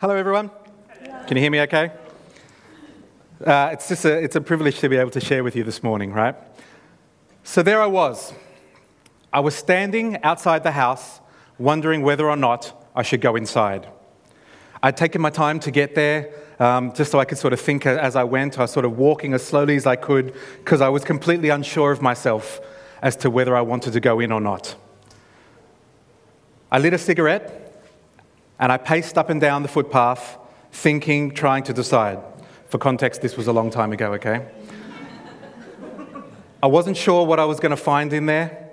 Hello, everyone. Can you hear me okay? Uh, it's just a, it's a privilege to be able to share with you this morning, right? So there I was. I was standing outside the house, wondering whether or not I should go inside. I'd taken my time to get there, um, just so I could sort of think as I went. I was sort of walking as slowly as I could because I was completely unsure of myself as to whether I wanted to go in or not. I lit a cigarette and I paced up and down the footpath, thinking, trying to decide. For context, this was a long time ago, okay? I wasn't sure what I was going to find in there.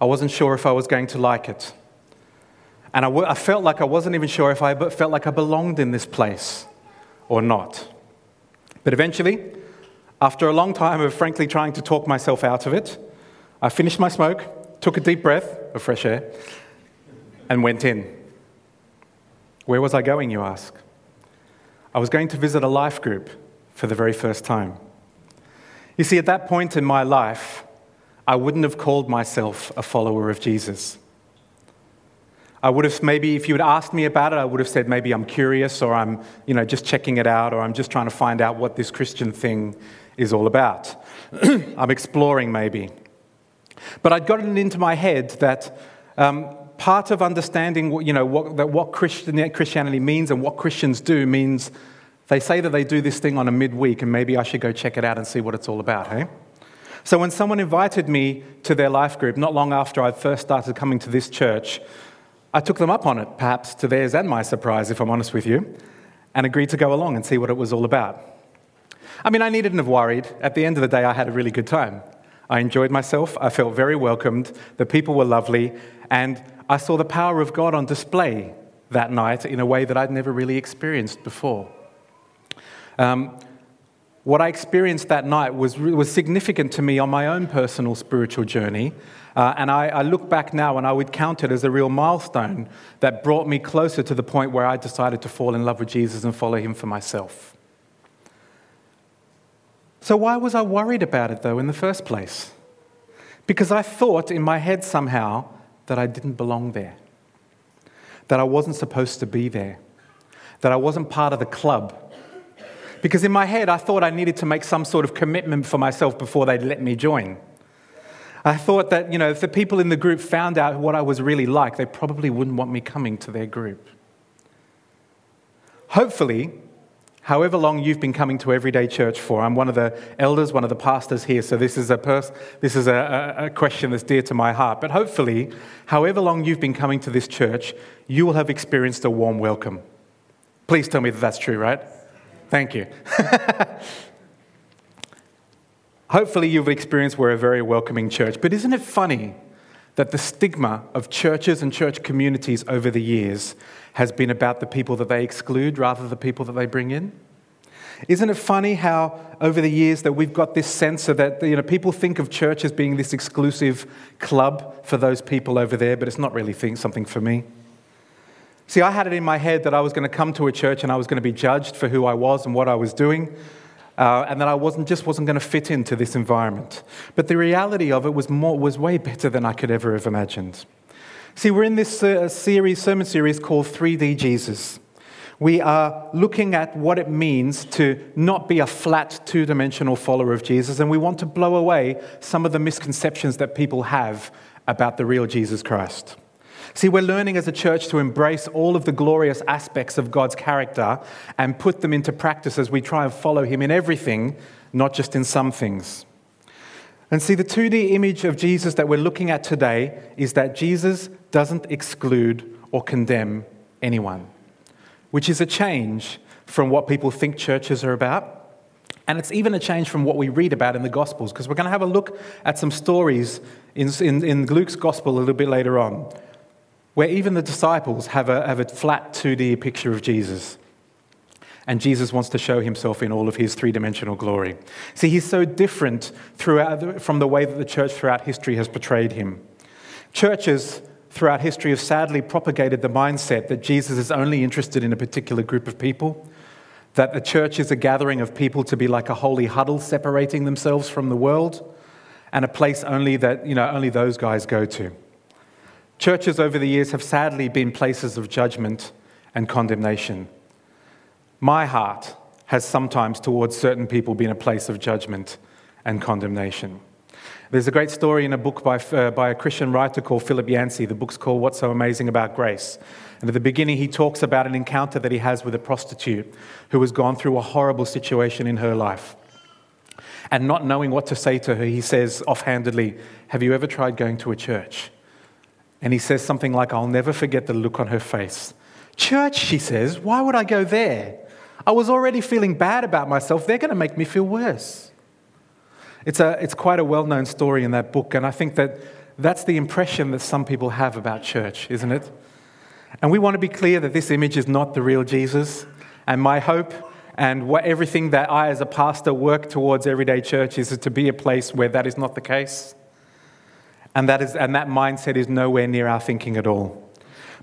I wasn't sure if I was going to like it. And I, w- I felt like I wasn't even sure if I felt like I belonged in this place or not. But eventually, after a long time of frankly trying to talk myself out of it, I finished my smoke, took a deep breath of fresh air, and went in. Where was I going, you ask? I was going to visit a life group for the very first time. You see, at that point in my life, I wouldn't have called myself a follower of Jesus. I would have maybe, if you had asked me about it, I would have said maybe I'm curious or I'm, you know, just checking it out or I'm just trying to find out what this Christian thing is all about. I'm exploring maybe. But I'd gotten into my head that um, part of understanding what, you know, what, that what Christianity means and what Christians do means they say that they do this thing on a midweek, and maybe I should go check it out and see what it's all about, hey? So when someone invited me to their life group, not long after I first started coming to this church, I took them up on it, perhaps to theirs and my surprise, if I'm honest with you, and agreed to go along and see what it was all about. I mean, I needn't have worried. At the end of the day, I had a really good time. I enjoyed myself, I felt very welcomed, the people were lovely, and I saw the power of God on display that night in a way that I'd never really experienced before. Um, what I experienced that night was, was significant to me on my own personal spiritual journey. Uh, and I, I, look back now and I would count it as a real milestone that brought me closer to the point where I decided to fall in love with Jesus and follow him for myself. So, why was I worried about it though in the first place? Because I thought in my head somehow that I didn't belong there, that I wasn't supposed to be there, that I wasn't part of the club. Because in my head, I thought I needed to make some sort of commitment for myself before they'd let me join. I thought that, you know, if the people in the group found out what I was really like, they probably wouldn't want me coming to their group. Hopefully, however long you've been coming to Everyday Church for. I'm one of the elders, one of the pastors here, so this is a, pers- this is a, a, question that's dear to my heart. But hopefully, however long you've been coming to this church, you will have experienced a warm welcome. Please tell me that that's true, right? Thank you. hopefully, you've experienced we're a very welcoming church. But isn't it funny that the stigma of churches and church communities over the years has been about the people that they exclude rather than the people that they bring in? Isn't it funny how over the years that we've got this sense of that you know, people think of church as being this exclusive club for those people over there, but it's not really something for me. See, I had it in my head that I was going to come to a church and I was going to be judged for who I was and what I was doing, uh, and that I wasn't, just wasn't going to fit into this environment. But the reality of it was, more, was way better than I could ever have imagined. See, we're in this uh, series, sermon series called 3D Jesus. We are looking at what it means to not be a flat, two dimensional follower of Jesus, and we want to blow away some of the misconceptions that people have about the real Jesus Christ. See, we're learning as a church to embrace all of the glorious aspects of God's character and put them into practice as we try and follow Him in everything, not just in some things. And see, the 2D image of Jesus that we're looking at today is that Jesus doesn't exclude or condemn anyone, which is a change from what people think churches are about. And it's even a change from what we read about in the Gospels, because we're going to have a look at some stories in, in, in, Luke's Gospel a little bit later on, where even the disciples have a, have a flat 2D picture of Jesus and Jesus wants to show himself in all of his three dimensional glory. See, he's so different throughout, from the way that the church throughout history has portrayed him. Churches throughout history have sadly propagated the mindset that Jesus is only interested in a particular group of people, that the church is a gathering of people to be like a holy huddle separating themselves from the world, and a place only that, you know, only those guys go to. Churches over the years have sadly been places of judgment and condemnation. My heart has sometimes towards certain people been a place of judgment and condemnation. There's a great story in a book by, uh, by a Christian writer called Philip Yancey. The book's called What's So Amazing About Grace. And at the beginning, he talks about an encounter that he has with a prostitute who has gone through a horrible situation in her life. And not knowing what to say to her, he says offhandedly, Have you ever tried going to a church? And he says something like, I'll never forget the look on her face. Church, she says, why would I go there? I was already feeling bad about myself. They're going to make me feel worse. It's, a, it's quite a well known story in that book, and I think that that's the impression that some people have about church, isn't it? And we want to be clear that this image is not the real Jesus. And my hope and what, everything that I, as a pastor, work towards everyday church is to be a place where that is not the case. And that, is, and that mindset is nowhere near our thinking at all.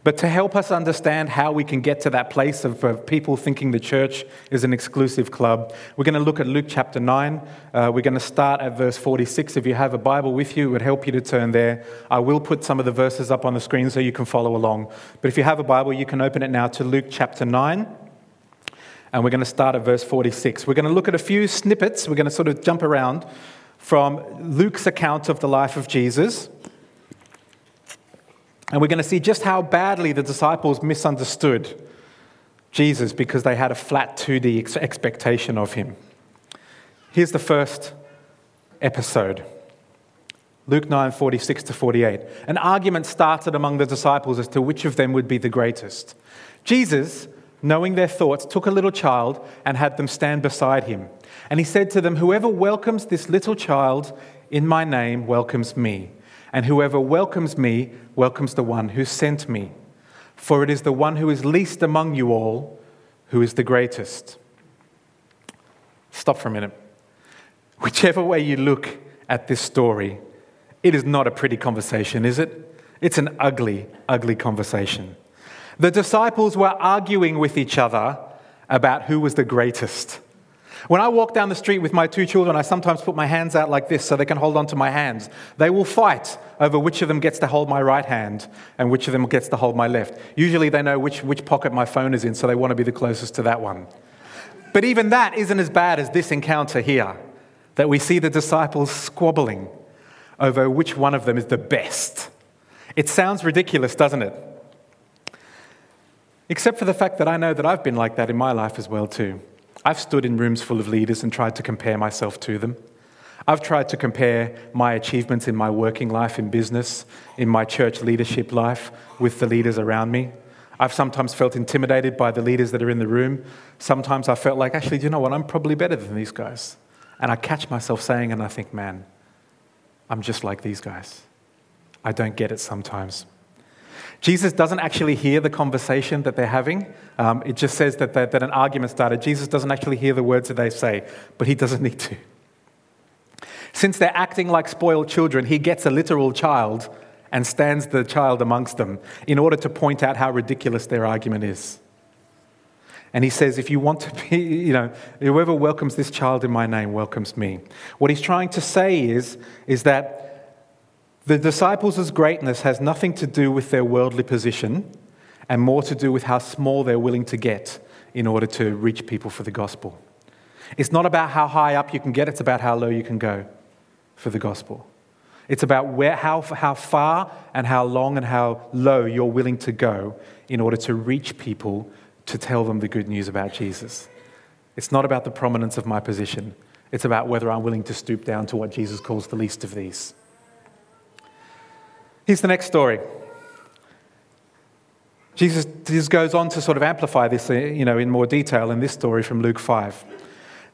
But to help us understand how we can get to that place of, of people thinking the church is an exclusive club, we're going to look at Luke chapter 9. Uh, we're going to start at verse 46. If you have a Bible with you, it would help you to turn there. I will put some of the verses up on the screen so you can follow along. But if you have a Bible, you can open it now to Luke chapter 9. And we're going to start at verse 46. We're going to look at a few snippets. We're going to sort of jump around from Luke's account of the life of Jesus. And we're going to see just how badly the disciples misunderstood Jesus because they had a flat 2D expectation of him. Here's the first episode. Luke 9, 46 to 48. An argument started among the disciples as to which of them would be the greatest. Jesus, knowing their thoughts, took a little child and had them stand beside him. And he said to them, Whoever welcomes this little child in my name welcomes me and whoever welcomes me welcomes the one who sent me. For it is the one who is least among you all who is the greatest. Stop for a minute. Whichever way you look at this story, it is not a pretty conversation, is it? It's an ugly, ugly conversation. The disciples were arguing with each other about who was the greatest. When I walk down the street with my two children, I sometimes put my hands out like this so they can hold on to my hands. They will fight over which of them gets to hold my right hand and which of them gets to hold my left. Usually they know which, which pocket my phone is in, so they want to be the closest to that one. But even that isn't as bad as this encounter here, that we see the disciples squabbling over which one of them is the best. It sounds ridiculous, doesn't it? Except for the fact that I know that I've been like that in my life as well, too. I've stood in rooms full of leaders and tried to compare myself to them. I've tried to compare my achievements in my working life, in business, in my church leadership life with the leaders around me. I've sometimes felt intimidated by the leaders that are in the room. Sometimes I felt like, actually, do you know what? I'm probably better than these guys. And I catch myself saying, and I think, man, I'm just like these guys. I don't get it sometimes. Jesus doesn't actually hear the conversation that they're having. Um, it just says that, that, that an argument started. Jesus doesn't actually hear the words that they say, but he doesn't need to. Since they're acting like spoiled children, he gets a literal child and stands the child amongst them in order to point out how ridiculous their argument is. And he says, if you want to be, you know, whoever welcomes this child in my name welcomes me. What he's trying to say is, is that the disciples' greatness has nothing to do with their worldly position and more to do with how small they're willing to get in order to reach people for the gospel. It's not about how high up you can get, it's about how low you can go for the gospel. It's about where, how, how far and how long and how low you're willing to go in order to reach people to tell them the good news about Jesus. It's not about the prominence of my position, it's about whether I'm willing to stoop down to what Jesus calls the least of these. Here's the next story. Jesus, goes on to sort of amplify this uh, you know, in more detail in this story from Luke 5.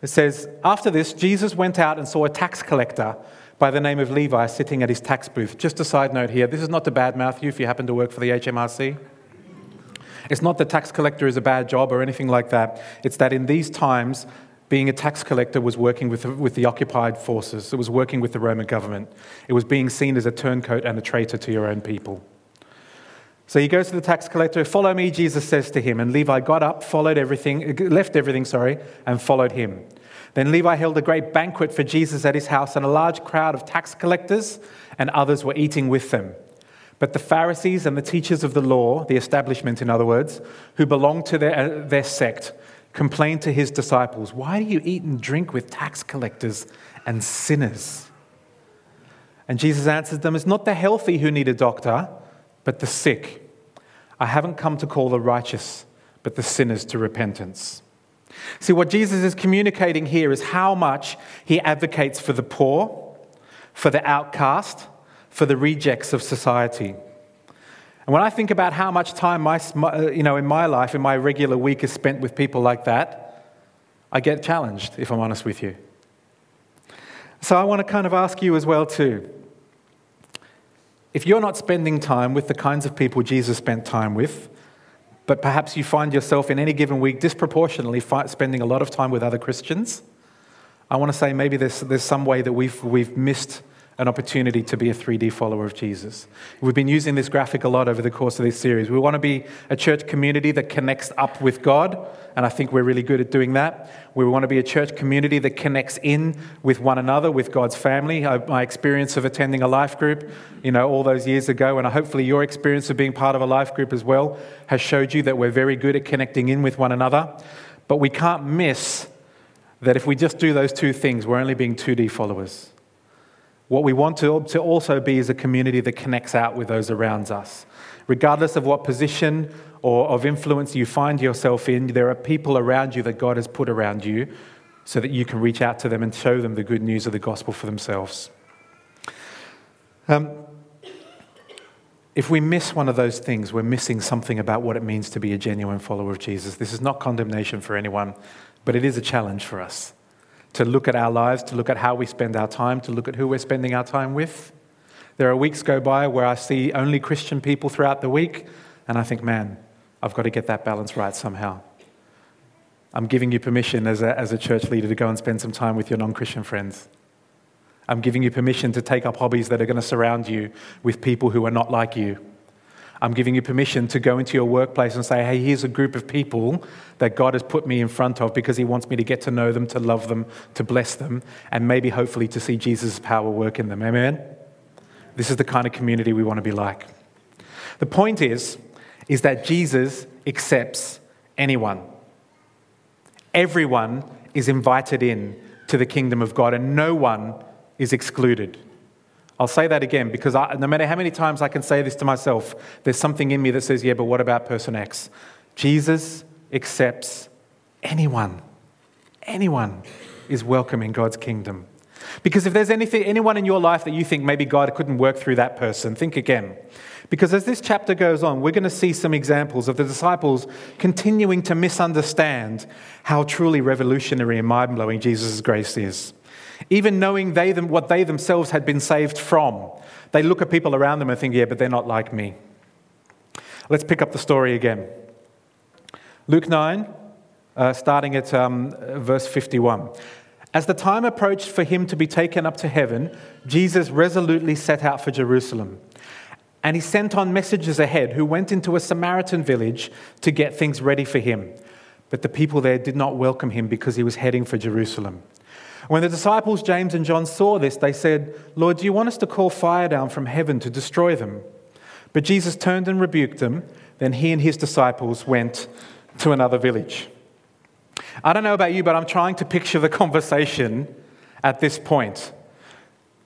It says, After this, Jesus went out and saw a tax collector by the name of Levi sitting at his tax booth. Just a side note here this is not to badmouth you if you happen to work for the HMRC. It's not that tax collector is a bad job or anything like that. It's that in these times, being a tax collector was working with with the occupied forces, it was working with the Roman government. It was being seen as a turncoat and a traitor to your own people. So he goes to the tax collector, Follow me, Jesus says to him. And Levi got up, followed everything, left everything, sorry, and followed him. Then Levi held a great banquet for Jesus at his house, and a large crowd of tax collectors and others were eating with them. But the Pharisees and the teachers of the law, the establishment in other words, who belonged to their, uh, their sect, complained to his disciples, Why do you eat and drink with tax collectors and sinners? And Jesus answered them, It's not the healthy who need a doctor, but the sick. I haven't come to call the righteous, but the sinners to repentance. See, what Jesus is communicating here is how much he advocates for the poor, for the outcast, for the rejects of society. And when I think about how much time my, uh, you know, in my life, in my regular week, is spent with people like that, I get challenged, if I'm honest with you. So I want to kind of ask you as well, too. If you're not spending time with the kinds of people Jesus spent time with, but perhaps you find yourself in any given week disproportionately spending a lot of time with other Christians, I want to say maybe there's, there's some way that we've, we've missed an opportunity to be a 3D follower of Jesus. We've been using this graphic a lot over the course of this series. We want to be a church community that connects up with God, and I think we're really good at doing that. We want to be a church community that connects in with one another, with God's family. my experience of attending a life group, you know, all those years ago, and hopefully your experience of being part of a life group as well, has showed you that we're very good at connecting in with one another. But we can't miss that if we just do those two things, we're only being 2D followers. What we want to, to also be is a community that connects out with those around us. Regardless of what position or of influence you find yourself in, there are people around you that God has put around you so that you can reach out to them and show them the good news of the gospel for themselves. Um, if we miss one of those things, we're missing something about what it means to be a genuine follower of Jesus. This is not condemnation for anyone, but it is a challenge for us to look at our lives, to look at how we spend our time, to look at who we're spending our time with. There are weeks go by where I see only Christian people throughout the week, and I think, man, I've got to get that balance right somehow. I'm giving you permission as a, as a church leader to go and spend some time with your non Christian friends. I'm giving you permission to take up hobbies that are going to surround you with people who are not like you. I'm giving you permission to go into your workplace and say, hey, here's a group of people that God has put me in front of because He wants me to get to know them, to love them, to bless them, and maybe hopefully to see Jesus' power work in them. Amen? This is the kind of community we want to be like. The point is, is that Jesus accepts anyone. Everyone is invited in to the kingdom of God, and no one is excluded. I'll say that again because I, no matter how many times I can say this to myself, there's something in me that says, yeah, but what about person X? Jesus accepts anyone. Anyone is welcome in God's kingdom. Because if there's anything, anyone in your life that you think maybe God couldn't work through that person, think again. Because as this chapter goes on, we're going to see some examples of the disciples continuing to misunderstand how truly revolutionary and mind blowing Jesus' grace is even knowing they them, what they themselves had been saved from. They look at people around them and think, yeah, but they're not like me. Let's pick up the story again. Luke 9, uh, starting at um, verse 51. As the time approached for him to be taken up to heaven, Jesus resolutely set out for Jerusalem. And he sent on messengers ahead who went into a Samaritan village to get things ready for him. But the people there did not welcome him because he was heading for Jerusalem. When the disciples, James and John, saw this, they said, Lord, do you want us to call fire down from heaven to destroy them? But Jesus turned and rebuked them. Then he and his disciples went to another village. I don't know about you, but I'm trying to picture the conversation at this point.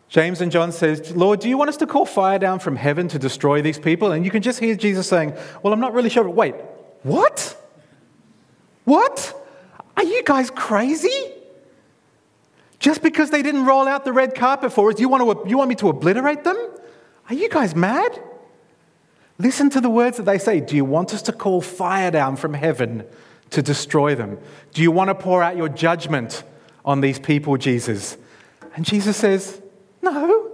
James and John says, Lord, do you want us to call fire down from heaven to destroy these people? And you can just hear Jesus saying, Well, I'm not really sure. Wait, what? What? Are you guys crazy? Just because they didn't roll out the red carpet for us, you want, to, you want me to obliterate them? Are you guys mad? Listen to the words that they say. Do you want us to call fire down from heaven to destroy them? Do you want to pour out your judgment on these people, Jesus? And Jesus says, No.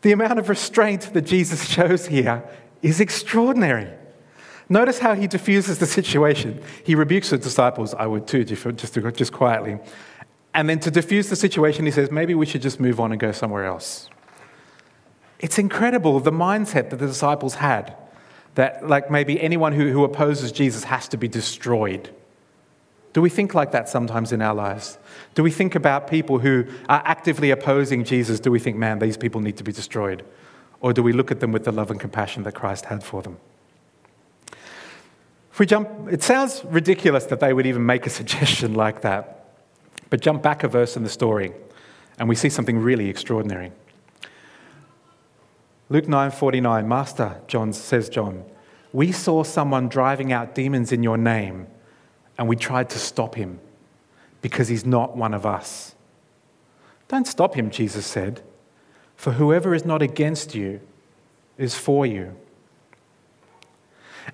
The amount of restraint that Jesus shows here is extraordinary. Notice how he diffuses the situation. He rebukes the disciples, I would too, just, just quietly. And then to diffuse the situation, he says, maybe we should just move on and go somewhere else. It's incredible the mindset that the disciples had that, like, maybe anyone who, who opposes Jesus has to be destroyed. Do we think like that sometimes in our lives? Do we think about people who are actively opposing Jesus? Do we think, man, these people need to be destroyed? Or do we look at them with the love and compassion that Christ had for them? If we jump, it sounds ridiculous that they would even make a suggestion like that. But jump back a verse in the story, and we see something really extraordinary. Luke 9:49, Master, John says John, we saw someone driving out demons in your name, and we tried to stop him because he's not one of us. Don't stop him, Jesus said, for whoever is not against you is for you.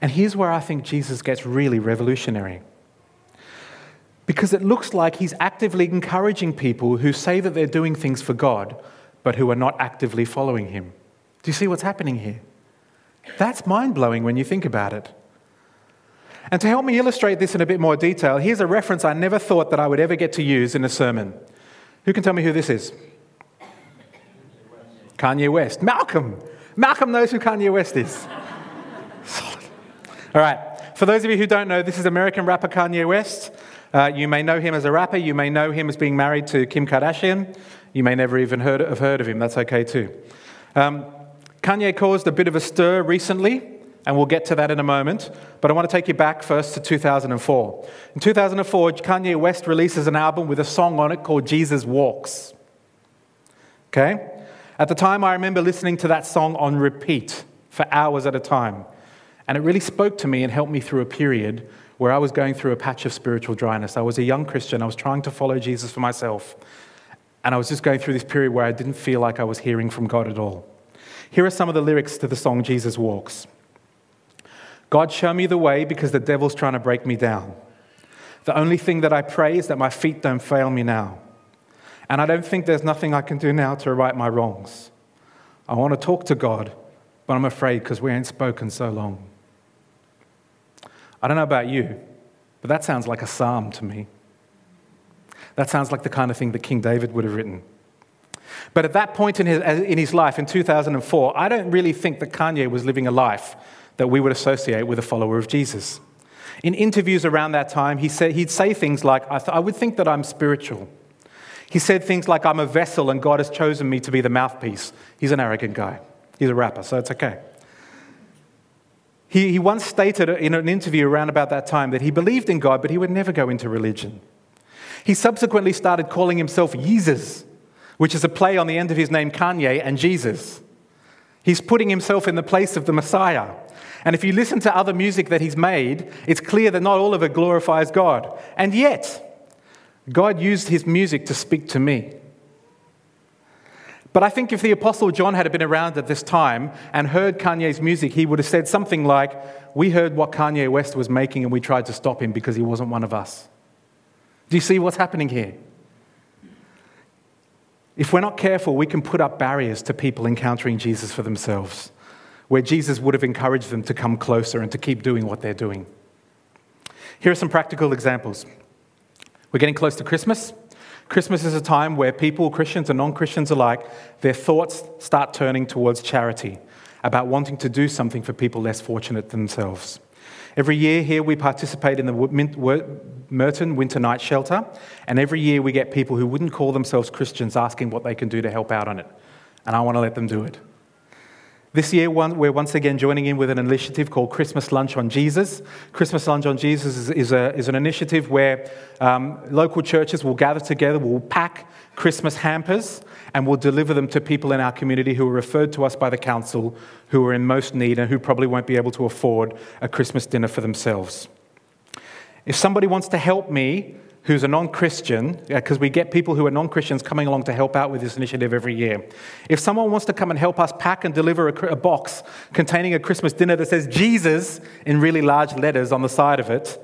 And here's where I think Jesus gets really revolutionary. Because it looks like he's actively encouraging people who say that they're doing things for God, but who are not actively following him. Do you see what's happening here? That's mind blowing when you think about it. And to help me illustrate this in a bit more detail, here's a reference I never thought that I would ever get to use in a sermon. Who can tell me who this is? Kanye West. Malcolm. Malcolm knows who Kanye West is. Solid. All right. For those of you who don't know, this is American rapper Kanye West. Uh, you may know him as a rapper. You may know him as being married to Kim Kardashian. You may never even heard, have heard of him. That's okay too. Um, Kanye caused a bit of a stir recently, and we'll get to that in a moment. But I want to take you back first to 2004. In 2004, Kanye West releases an album with a song on it called Jesus Walks. Okay? At the time, I remember listening to that song on repeat for hours at a time. And it really spoke to me and helped me through a period where I was going through a patch of spiritual dryness. I was a young Christian, I was trying to follow Jesus for myself. And I was just going through this period where I didn't feel like I was hearing from God at all. Here are some of the lyrics to the song Jesus Walks God, show me the way because the devil's trying to break me down. The only thing that I pray is that my feet don't fail me now. And I don't think there's nothing I can do now to right my wrongs. I want to talk to God, but I'm afraid because we ain't spoken so long. I don't know about you, but that sounds like a psalm to me. That sounds like the kind of thing that King David would have written. But at that point in his, in his life, in 2004, I don't really think that Kanye was living a life that we would associate with a follower of Jesus. In interviews around that time, he said, he'd say things like, I, th- I would think that I'm spiritual. He said things like, I'm a vessel and God has chosen me to be the mouthpiece. He's an arrogant guy. He's a rapper, so it's okay. He, he once stated in an interview around about that time that he believed in God, but he would never go into religion. He subsequently started calling himself Yeezus, which is a play on the end of his name Kanye and Jesus. He's putting himself in the place of the Messiah. And if you listen to other music that he's made, it's clear that not all of it glorifies God. And yet, God used his music to speak to me. But I think if the Apostle John had been around at this time and heard Kanye's music, he would have said something like, We heard what Kanye West was making and we tried to stop him because he wasn't one of us. Do you see what's happening here? If we're not careful, we can put up barriers to people encountering Jesus for themselves, where Jesus would have encouraged them to come closer and to keep doing what they're doing. Here are some practical examples. We're getting close to Christmas. Christmas is a time where people, Christians and non Christians alike, their thoughts start turning towards charity, about wanting to do something for people less fortunate than themselves. Every year here we participate in the Merton Winter Night Shelter, and every year we get people who wouldn't call themselves Christians asking what they can do to help out on it. And I want to let them do it. This year, we're once again joining in with an initiative called Christmas Lunch on Jesus. Christmas Lunch on Jesus is, is, a, is an initiative where um, local churches will gather together, will pack Christmas hampers, and we'll deliver them to people in our community who are referred to us by the council who are in most need and who probably won't be able to afford a Christmas dinner for themselves. If somebody wants to help me who's a non Christian, because we get people who are non Christians coming along to help out with this initiative every year. If someone wants to come and help us pack and deliver a, a, box containing a Christmas dinner that says Jesus in really large letters on the side of it,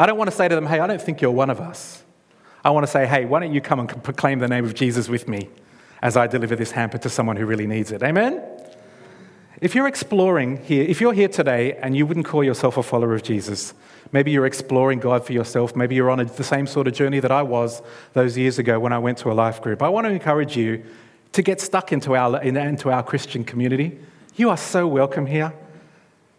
I don't want to say to them, hey, I don't think you're one of us. I want to say, hey, why don't you come and proclaim the name of Jesus with me as I deliver this hamper to someone who really needs it? Amen? If you're exploring here, if you're here today and you wouldn't call yourself a follower of Jesus, maybe you're exploring God for yourself, maybe you're on a, the same sort of journey that I was those years ago when I went to a life group, I want to encourage you to get stuck into our, into our Christian community. You are so welcome here.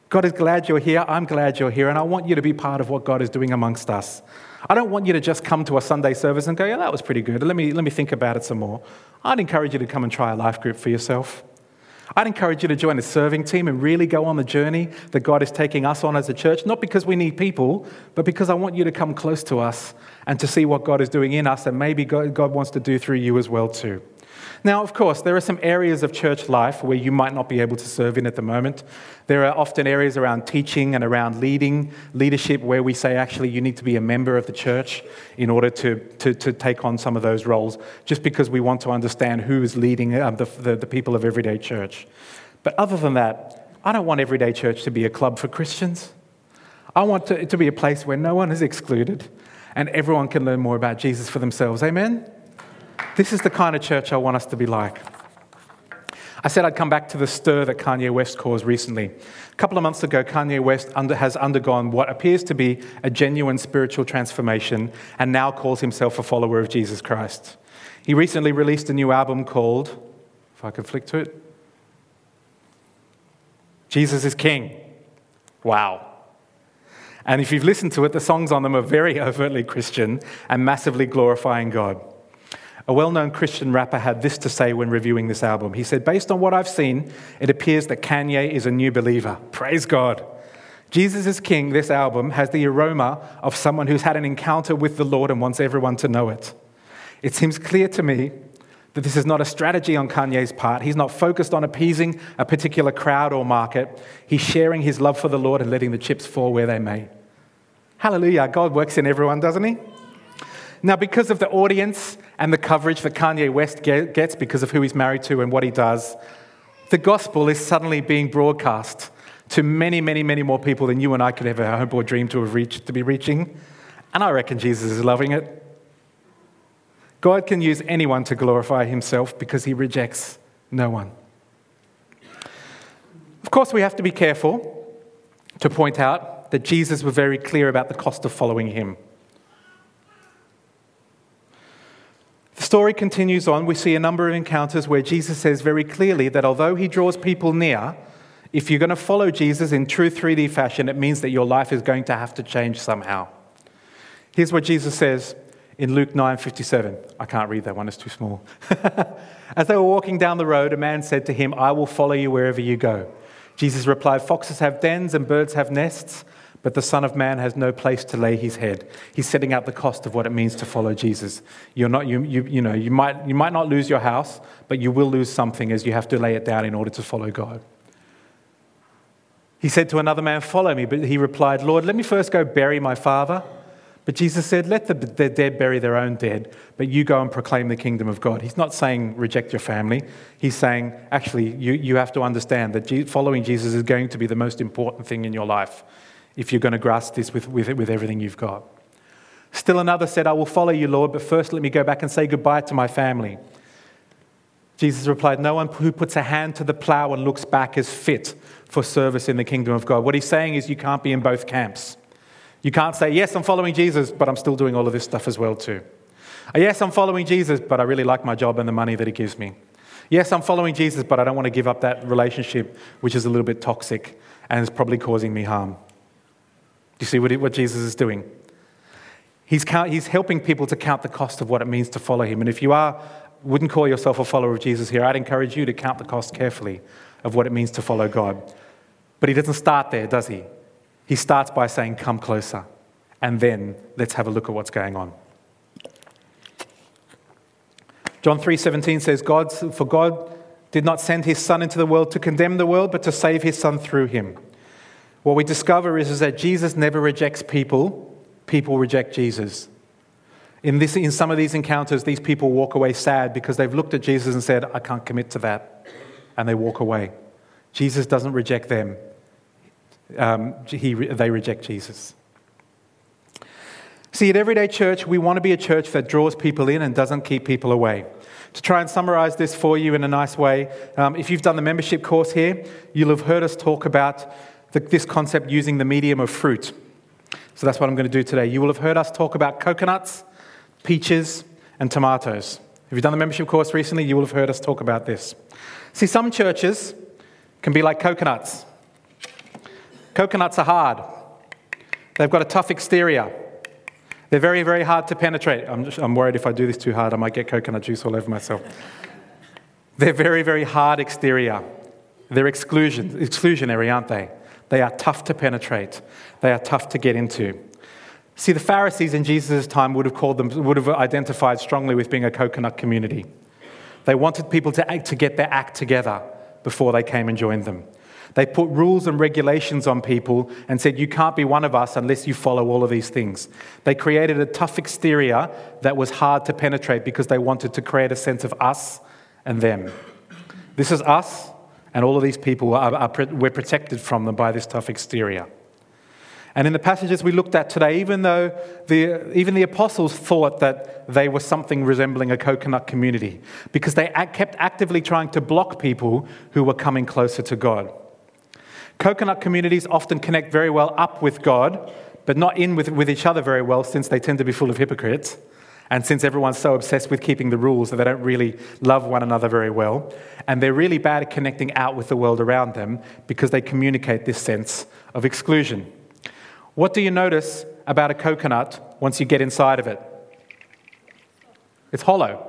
God is glad you're here. I'm glad you're here. And I want you to be part of what God is doing amongst us. I don't want you to just come to a Sunday service and go, yeah, that was pretty good. Let me, let me think about it some more. I'd encourage you to come and try a life group for yourself. I'd encourage you to join a serving team and really go on the journey that God is taking us on as a church, not because we need people, but because I want you to come close to us and to see what God is doing in us and maybe God wants to do through you as well too. Now, of course, there are some areas of church life where you might not be able to serve in at the moment. There are often areas around teaching and around leading, leadership, where we say actually you need to be a member of the church in order to, to, to take on some of those roles, just because we want to understand who is leading um, the, the, the people of Everyday Church. But other than that, I don't want Everyday Church to be a club for Christians. I want it to be a place where no one is excluded and everyone can learn more about Jesus for themselves. Amen? This is the kind of church I want us to be like. I said I'd come back to the stir that Kanye West caused recently. A couple of months ago, Kanye West under, has undergone what appears to be a genuine spiritual transformation and now calls himself a follower of Jesus Christ. He recently released a new album called, if I can flick to it, Jesus is King. Wow. And if you've listened to it, the songs on them are very overtly Christian and massively glorifying God. A well known Christian rapper had this to say when reviewing this album. He said, Based on what I've seen, it appears that Kanye is a new believer. Praise God. Jesus is King, this album, has the aroma of someone who's had an encounter with the Lord and wants everyone to know it. It seems clear to me that this is not a strategy on Kanye's part. He's not focused on appeasing a particular crowd or market. He's sharing his love for the Lord and letting the chips fall where they may. Hallelujah. God works in everyone, doesn't he? Now, because of the audience and the coverage that Kanye West gets because of who he's married to and what he does, the gospel is suddenly being broadcast to many, many, many more people than you and I could ever hope or dream to have reached, to be reaching. And I reckon Jesus is loving it. God can use anyone to glorify himself because he rejects no one. Of course, we have to be careful to point out that Jesus was very clear about the cost of following him. The story continues on. We see a number of encounters where Jesus says very clearly that although he draws people near, if you're going to follow Jesus in true 3D fashion, it means that your life is going to have to change somehow. Here's what Jesus says in Luke 9:57. I can't read that one, it's too small. As they were walking down the road, a man said to him, "I will follow you wherever you go." Jesus replied, "Foxes have dens and birds have nests, but the Son of Man has no place to lay his head. He's setting out the cost of what it means to follow Jesus. You're not, you, you, you, know, you, might, you might not lose your house, but you will lose something as you have to lay it down in order to follow God. He said to another man, Follow me. But he replied, Lord, let me first go bury my father. But Jesus said, Let the, the dead bury their own dead, but you go and proclaim the kingdom of God. He's not saying reject your family. He's saying, actually, you, you have to understand that following Jesus is going to be the most important thing in your life if you're going to grasp this with, with, with everything you've got. Still another said, I will follow you, Lord, but first let me go back and say goodbye to my family. Jesus replied, No one who puts a hand to the plow and looks back is fit for service in the kingdom of God. What he's saying is, you can't be in both camps. You can't say, Yes, I'm following Jesus, but I'm still doing all of this stuff as well, too. Uh, yes, I'm following Jesus, but I really like my job and the money that he gives me. Yes, I'm following Jesus, but I don't want to give up that relationship, which is a little bit toxic and is probably causing me harm you see what, what Jesus is doing? He's, count, he's helping people to count the cost of what it means to follow him. And if you are, wouldn't call yourself a follower of Jesus here, I'd encourage you to count the cost carefully of what it means to follow God. But he doesn't start there, does he? He starts by saying, Come closer. And then let's have a look at what's going on. John 3:17 says God for God did not send his son into the world to condemn the world but to save his son through him. What we discover is, is that Jesus never rejects people, people reject Jesus. In, this, in some of these encounters, these people walk away sad because they've looked at Jesus and said, I can't commit to that. And they walk away. Jesus doesn't reject them, um, he, they reject Jesus. See, at Everyday Church, we want to be a church that draws people in and doesn't keep people away. To try and summarize this for you in a nice way, um, if you've done the membership course here, you'll have heard us talk about the, this concept using the medium of fruit. So that's what I'm going to do today. You will have heard us talk about coconuts, peaches, and tomatoes. If you've done the membership course recently, you will have heard us talk about this. See, some churches can be like coconuts. Coconuts are hard, they've got a tough exterior. They're very, very hard to penetrate. I'm, just, I'm worried if I do this too hard, I might get coconut juice all over myself. They're very, very hard exterior. They're exclusion, exclusionary, aren't they? They are tough to penetrate, they are tough to get into. See, the Pharisees in Jesus' time would have called them, would have identified strongly with being a coconut community. They wanted people to, act, to get their act together before they came and joined them. They put rules and regulations on people and said, You can't be one of us unless you follow all of these things. They created a tough exterior that was hard to penetrate because they wanted to create a sense of us and them. This is us, and all of these people are, are, we're protected from them by this tough exterior. And in the passages we looked at today, even though the, even the apostles thought that they were something resembling a coconut community, because they kept actively trying to block people who were coming closer to God. Coconut communities often connect very well up with God, but not in with, with each other very well, since they tend to be full of hypocrites. And since everyone's so obsessed with keeping the rules that they don't really love one another very well, and they're really bad at connecting out with the world around them because they communicate this sense of exclusion. What do you notice about a coconut once you get inside of it? It's hollow.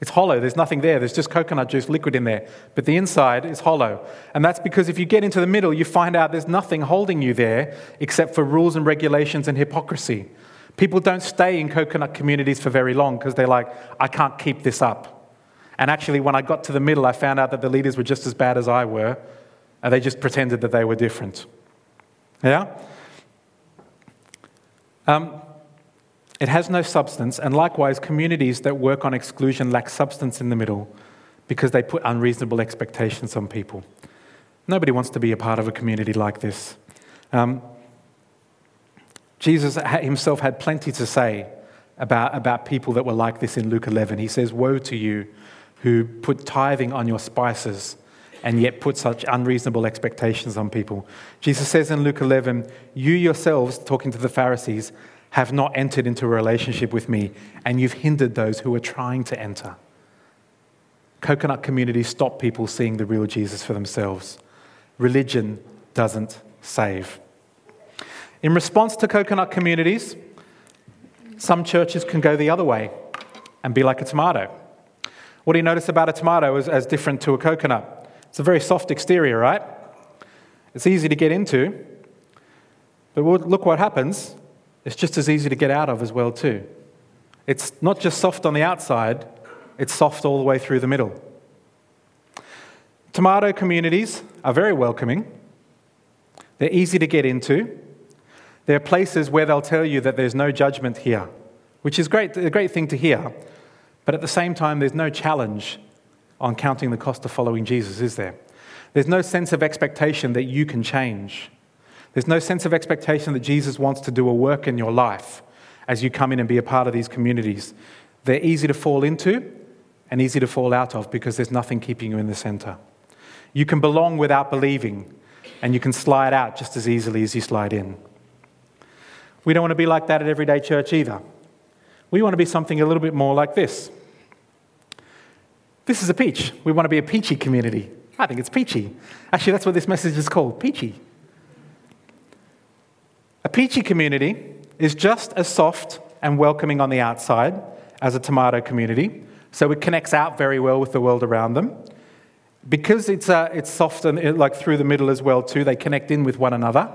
It's hollow. There's nothing there. There's just coconut juice liquid in there. But the inside is hollow. And that's because if you get into the middle, you find out there's nothing holding you there except for rules and regulations and hypocrisy. People don't stay in coconut communities for very long because they're like, I can't keep this up. And actually, when I got to the middle, I found out that the leaders were just as bad as I were, and they just pretended that they were different. Yeah? Um, it has no substance, and likewise, communities that work on exclusion lack substance in the middle because they put unreasonable expectations on people. Nobody wants to be a part of a community like this. Um, Jesus himself had plenty to say about, about people that were like this in Luke 11. He says, Woe to you who put tithing on your spices and yet put such unreasonable expectations on people. Jesus says in Luke 11, You yourselves, talking to the Pharisees, have not entered into a relationship with me, and you've hindered those who are trying to enter. Coconut communities stop people seeing the real Jesus for themselves. Religion doesn't save. In response to coconut communities, some churches can go the other way and be like a tomato. What do you notice about a tomato as, as different to a coconut? It's a very soft exterior, right? It's easy to get into, but look what happens it's just as easy to get out of as well too. It's not just soft on the outside, it's soft all the way through the middle. Tomato communities are very welcoming. They're easy to get into. There are places where they'll tell you that there's no judgment here, which is great, a great thing to hear. But at the same time, there's no challenge on counting the cost of following Jesus, is there? There's no sense of expectation that you can change. There's no sense of expectation that Jesus wants to do a work in your life as you come in and be a part of these communities. They're easy to fall into and easy to fall out of because there's nothing keeping you in the center. You can belong without believing, and you can slide out just as easily as you slide in. We don't want to be like that at Everyday Church either. We want to be something a little bit more like this. This is a peach. We want to be a peachy community. I think it's peachy. Actually, that's what this message is called peachy. A peachy community is just as soft and welcoming on the outside as a tomato community, so it connects out very well with the world around them. Because it's, uh, it's soft and it, like through the middle as well too, they connect in with one another.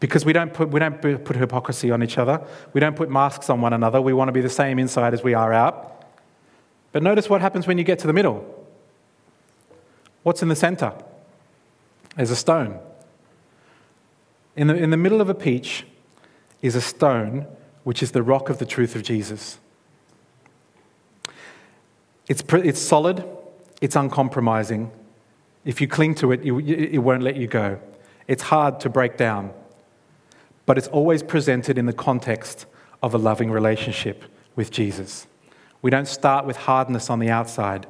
Because we don't, put, we don't put hypocrisy on each other. We don't put masks on one another. We want to be the same inside as we are out. But notice what happens when you get to the middle. What's in the center? There's a stone. In the, in the middle of a peach is a stone, which is the rock of the truth of Jesus. It's, it's solid, it's uncompromising. If you cling to it, you, it won't let you go. It's hard to break down, but it's always presented in the context of a loving relationship with Jesus. We don't start with hardness on the outside.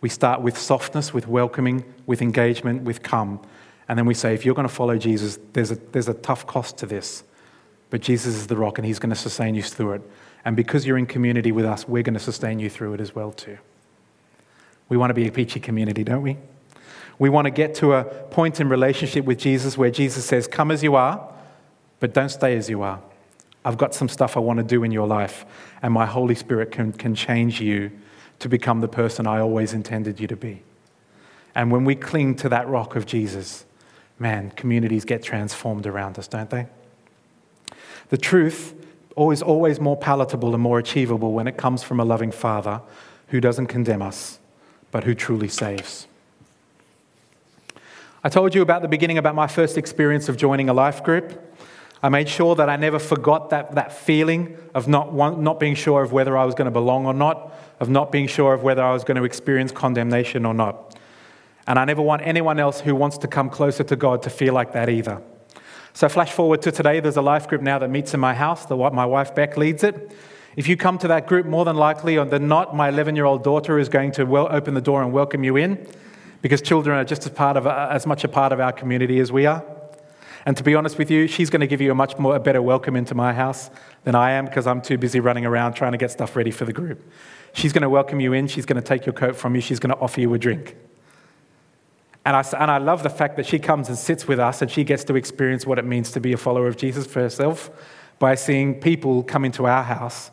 We start with softness, with welcoming, with engagement, with come. And then we say, if you're going to follow Jesus, there's a, there's a tough cost to this. But Jesus is the rock and he's going to sustain you through it. And because you're in community with us, we're going to sustain you through it as well too. We want to be a peachy community, don't we? We want to get to a point in relationship with Jesus where Jesus says, Come as you are, but don't stay as you are. I've got some stuff I want to do in your life, and my Holy Spirit can, can change you to become the person I always intended you to be. And when we cling to that rock of Jesus, man, communities get transformed around us, don't they? The truth is always more palatable and more achievable when it comes from a loving Father who doesn't condemn us, but who truly saves. I told you about the beginning about my first experience of joining a life group. I made sure that I never forgot that, that feeling of not, not being sure of whether I was going to belong or not, of not being sure of whether I was going to experience condemnation or not. And I never want anyone else who wants to come closer to God to feel like that either. So, flash forward to today, there's a life group now that meets in my house. The, my wife Beck leads it. If you come to that group, more than likely or than not, my 11 year old daughter is going to well, open the door and welcome you in because children are just as, part of, as much a part of our community as we are. And to be honest with you, she's going to give you a much more, a better welcome into my house than I am because I'm too busy running around trying to get stuff ready for the group. She's going to welcome you in, she's going to take your coat from you, she's going to offer you a drink. And I, and I love the fact that she comes and sits with us and she gets to experience what it means to be a follower of Jesus for herself by seeing people come into our house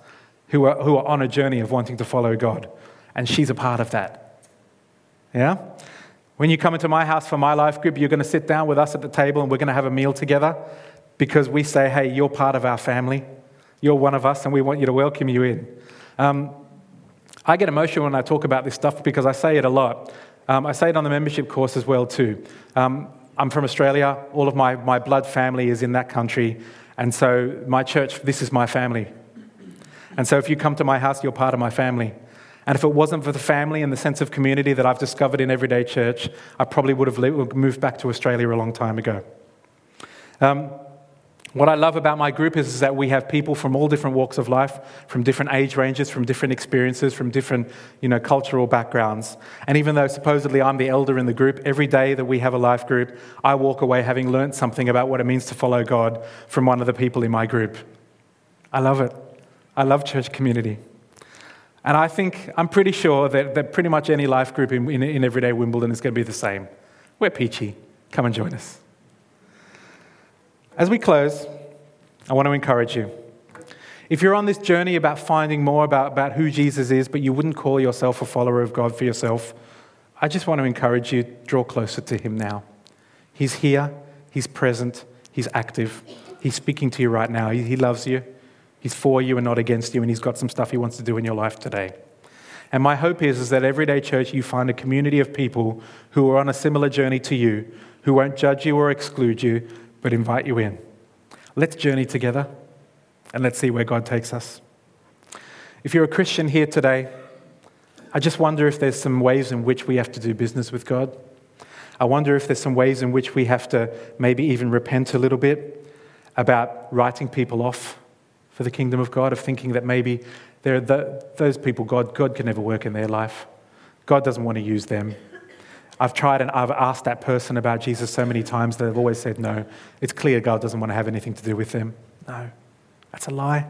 who are, who are on a journey of wanting to follow God. And she's a part of that. Yeah? When you come into my house for my life group, you're going to sit down with us at the table and we're going to have a meal together because we say, hey, you're part of our family. You're one of us and we want you to welcome you in. Um, I get emotional when I talk about this stuff because I say it a lot. Um, I say it on the membership course as well, too. Um, I'm from Australia. All of my, my blood family is in that country. And so, my church, this is my family. And so, if you come to my house, you're part of my family. And if it wasn't for the family and the sense of community that I've discovered in everyday church, I probably would have moved back to Australia a long time ago. Um, what I love about my group is, is, that we have people from all different walks of life, from different age ranges, from different experiences, from different you know, cultural backgrounds. And even though supposedly I'm the elder in the group, every day that we have a life group, I walk away having learned something about what it means to follow God from one of the people in my group. I love it. I love church community. And I think, I'm pretty sure that, that pretty much any life group in, in, in everyday Wimbledon is going to be the same. We're peachy. Come and join us. As we close, I want to encourage you. If you're on this journey about finding more about, about who Jesus is, but you wouldn't call yourself a follower of God for yourself, I just want to encourage you draw closer to Him now. He's here, He's present, He's active, He's speaking to you right now. He, he loves you, He's for you and not against you, and He's got some stuff He wants to do in your life today. And my hope is, is that everyday church, you find a community of people who are on a similar journey to you, who won't judge you or exclude you, but invite you in. Let's journey together and let's see where God takes us. If you're a Christian here today, I just wonder if there's some ways in which we have to do business with God. I wonder if there's some ways in which we have to maybe even repent a little bit about writing people off for the kingdom of God, of thinking that maybe they're the, those people, God, God can never work in their life. God doesn't want to use them. I've tried and I've asked that person about Jesus so many times that they've always said no. It's clear God doesn't want to have anything to do with them. No, that's a lie.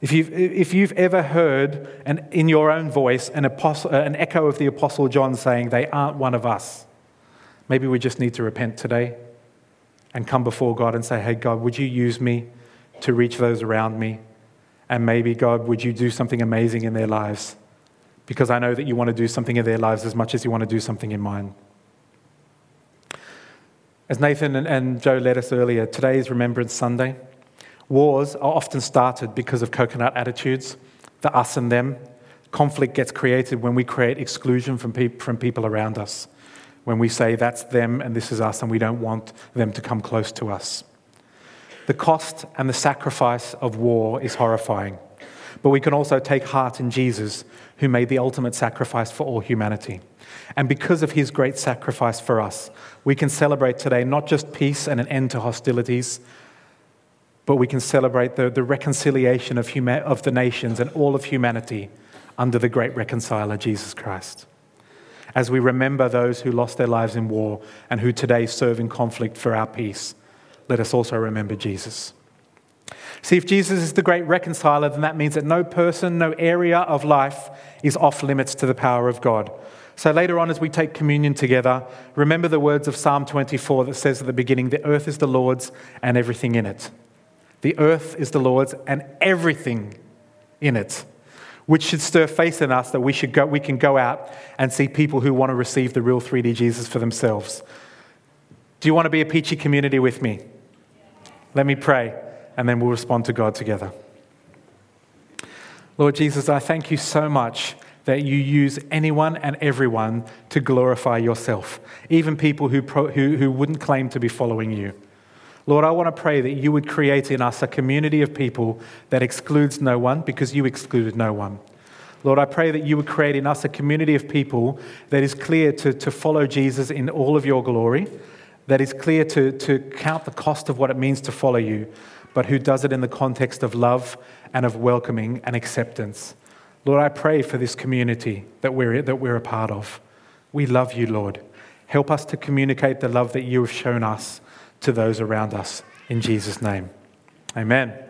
If you've, if you've ever heard an, in your own voice an, apostle, uh, an echo of the Apostle John saying, They aren't one of us, maybe we just need to repent today and come before God and say, Hey, God, would you use me to reach those around me? And maybe, God, would you do something amazing in their lives? because I know that you want to do something in their lives as much as you want to do something in mine. As Nathan and Joe led us earlier, today is Remembrance Sunday. Wars are often started because of coconut attitudes, the us and them. Conflict gets created when we create exclusion from, pe- from people around us, when we say that's them and this is us, and we don't want them to come close to us. The cost and the sacrifice of war is horrifying. But we can also take heart in Jesus, who made the ultimate sacrifice for all humanity. And because of his great sacrifice for us, we can celebrate today not just peace and an end to hostilities, but we can celebrate the, the reconciliation of, huma- of the nations and all of humanity under the great reconciler, Jesus Christ. As we remember those who lost their lives in war and who today serve in conflict for our peace, let us also remember Jesus. See, if Jesus is the great reconciler, then that means that no person, no area of life is off limits to the power of God. So later on, as we take communion together, remember the words of Psalm 24 that says at the beginning, The earth is the Lord's and everything in it. The earth is the Lord's and everything in it. which should stir faith in us that we, should go, we can go out and see people who want to receive the real 3D Jesus for themselves. Do you want to be a peachy community with me? Let me pray, and then we'll respond to God together. Lord Jesus, I thank you so much that you use anyone and everyone to glorify yourself, even people who, pro, who, who wouldn't claim to be following you. Lord, I want to pray that you would create in us a community of people that excludes no one because you excluded no one. Lord, I pray that you would create in us a community of people that is clear to, to follow Jesus in all of your glory, that is clear to, to count the cost of what it means to follow you, but who does it in the context of love and of welcoming and acceptance. Lord, I pray for this community that we're, that we're a part of. We love you, Lord. Help us to communicate the love that you have shown us to those around us. In Jesus' name, amen.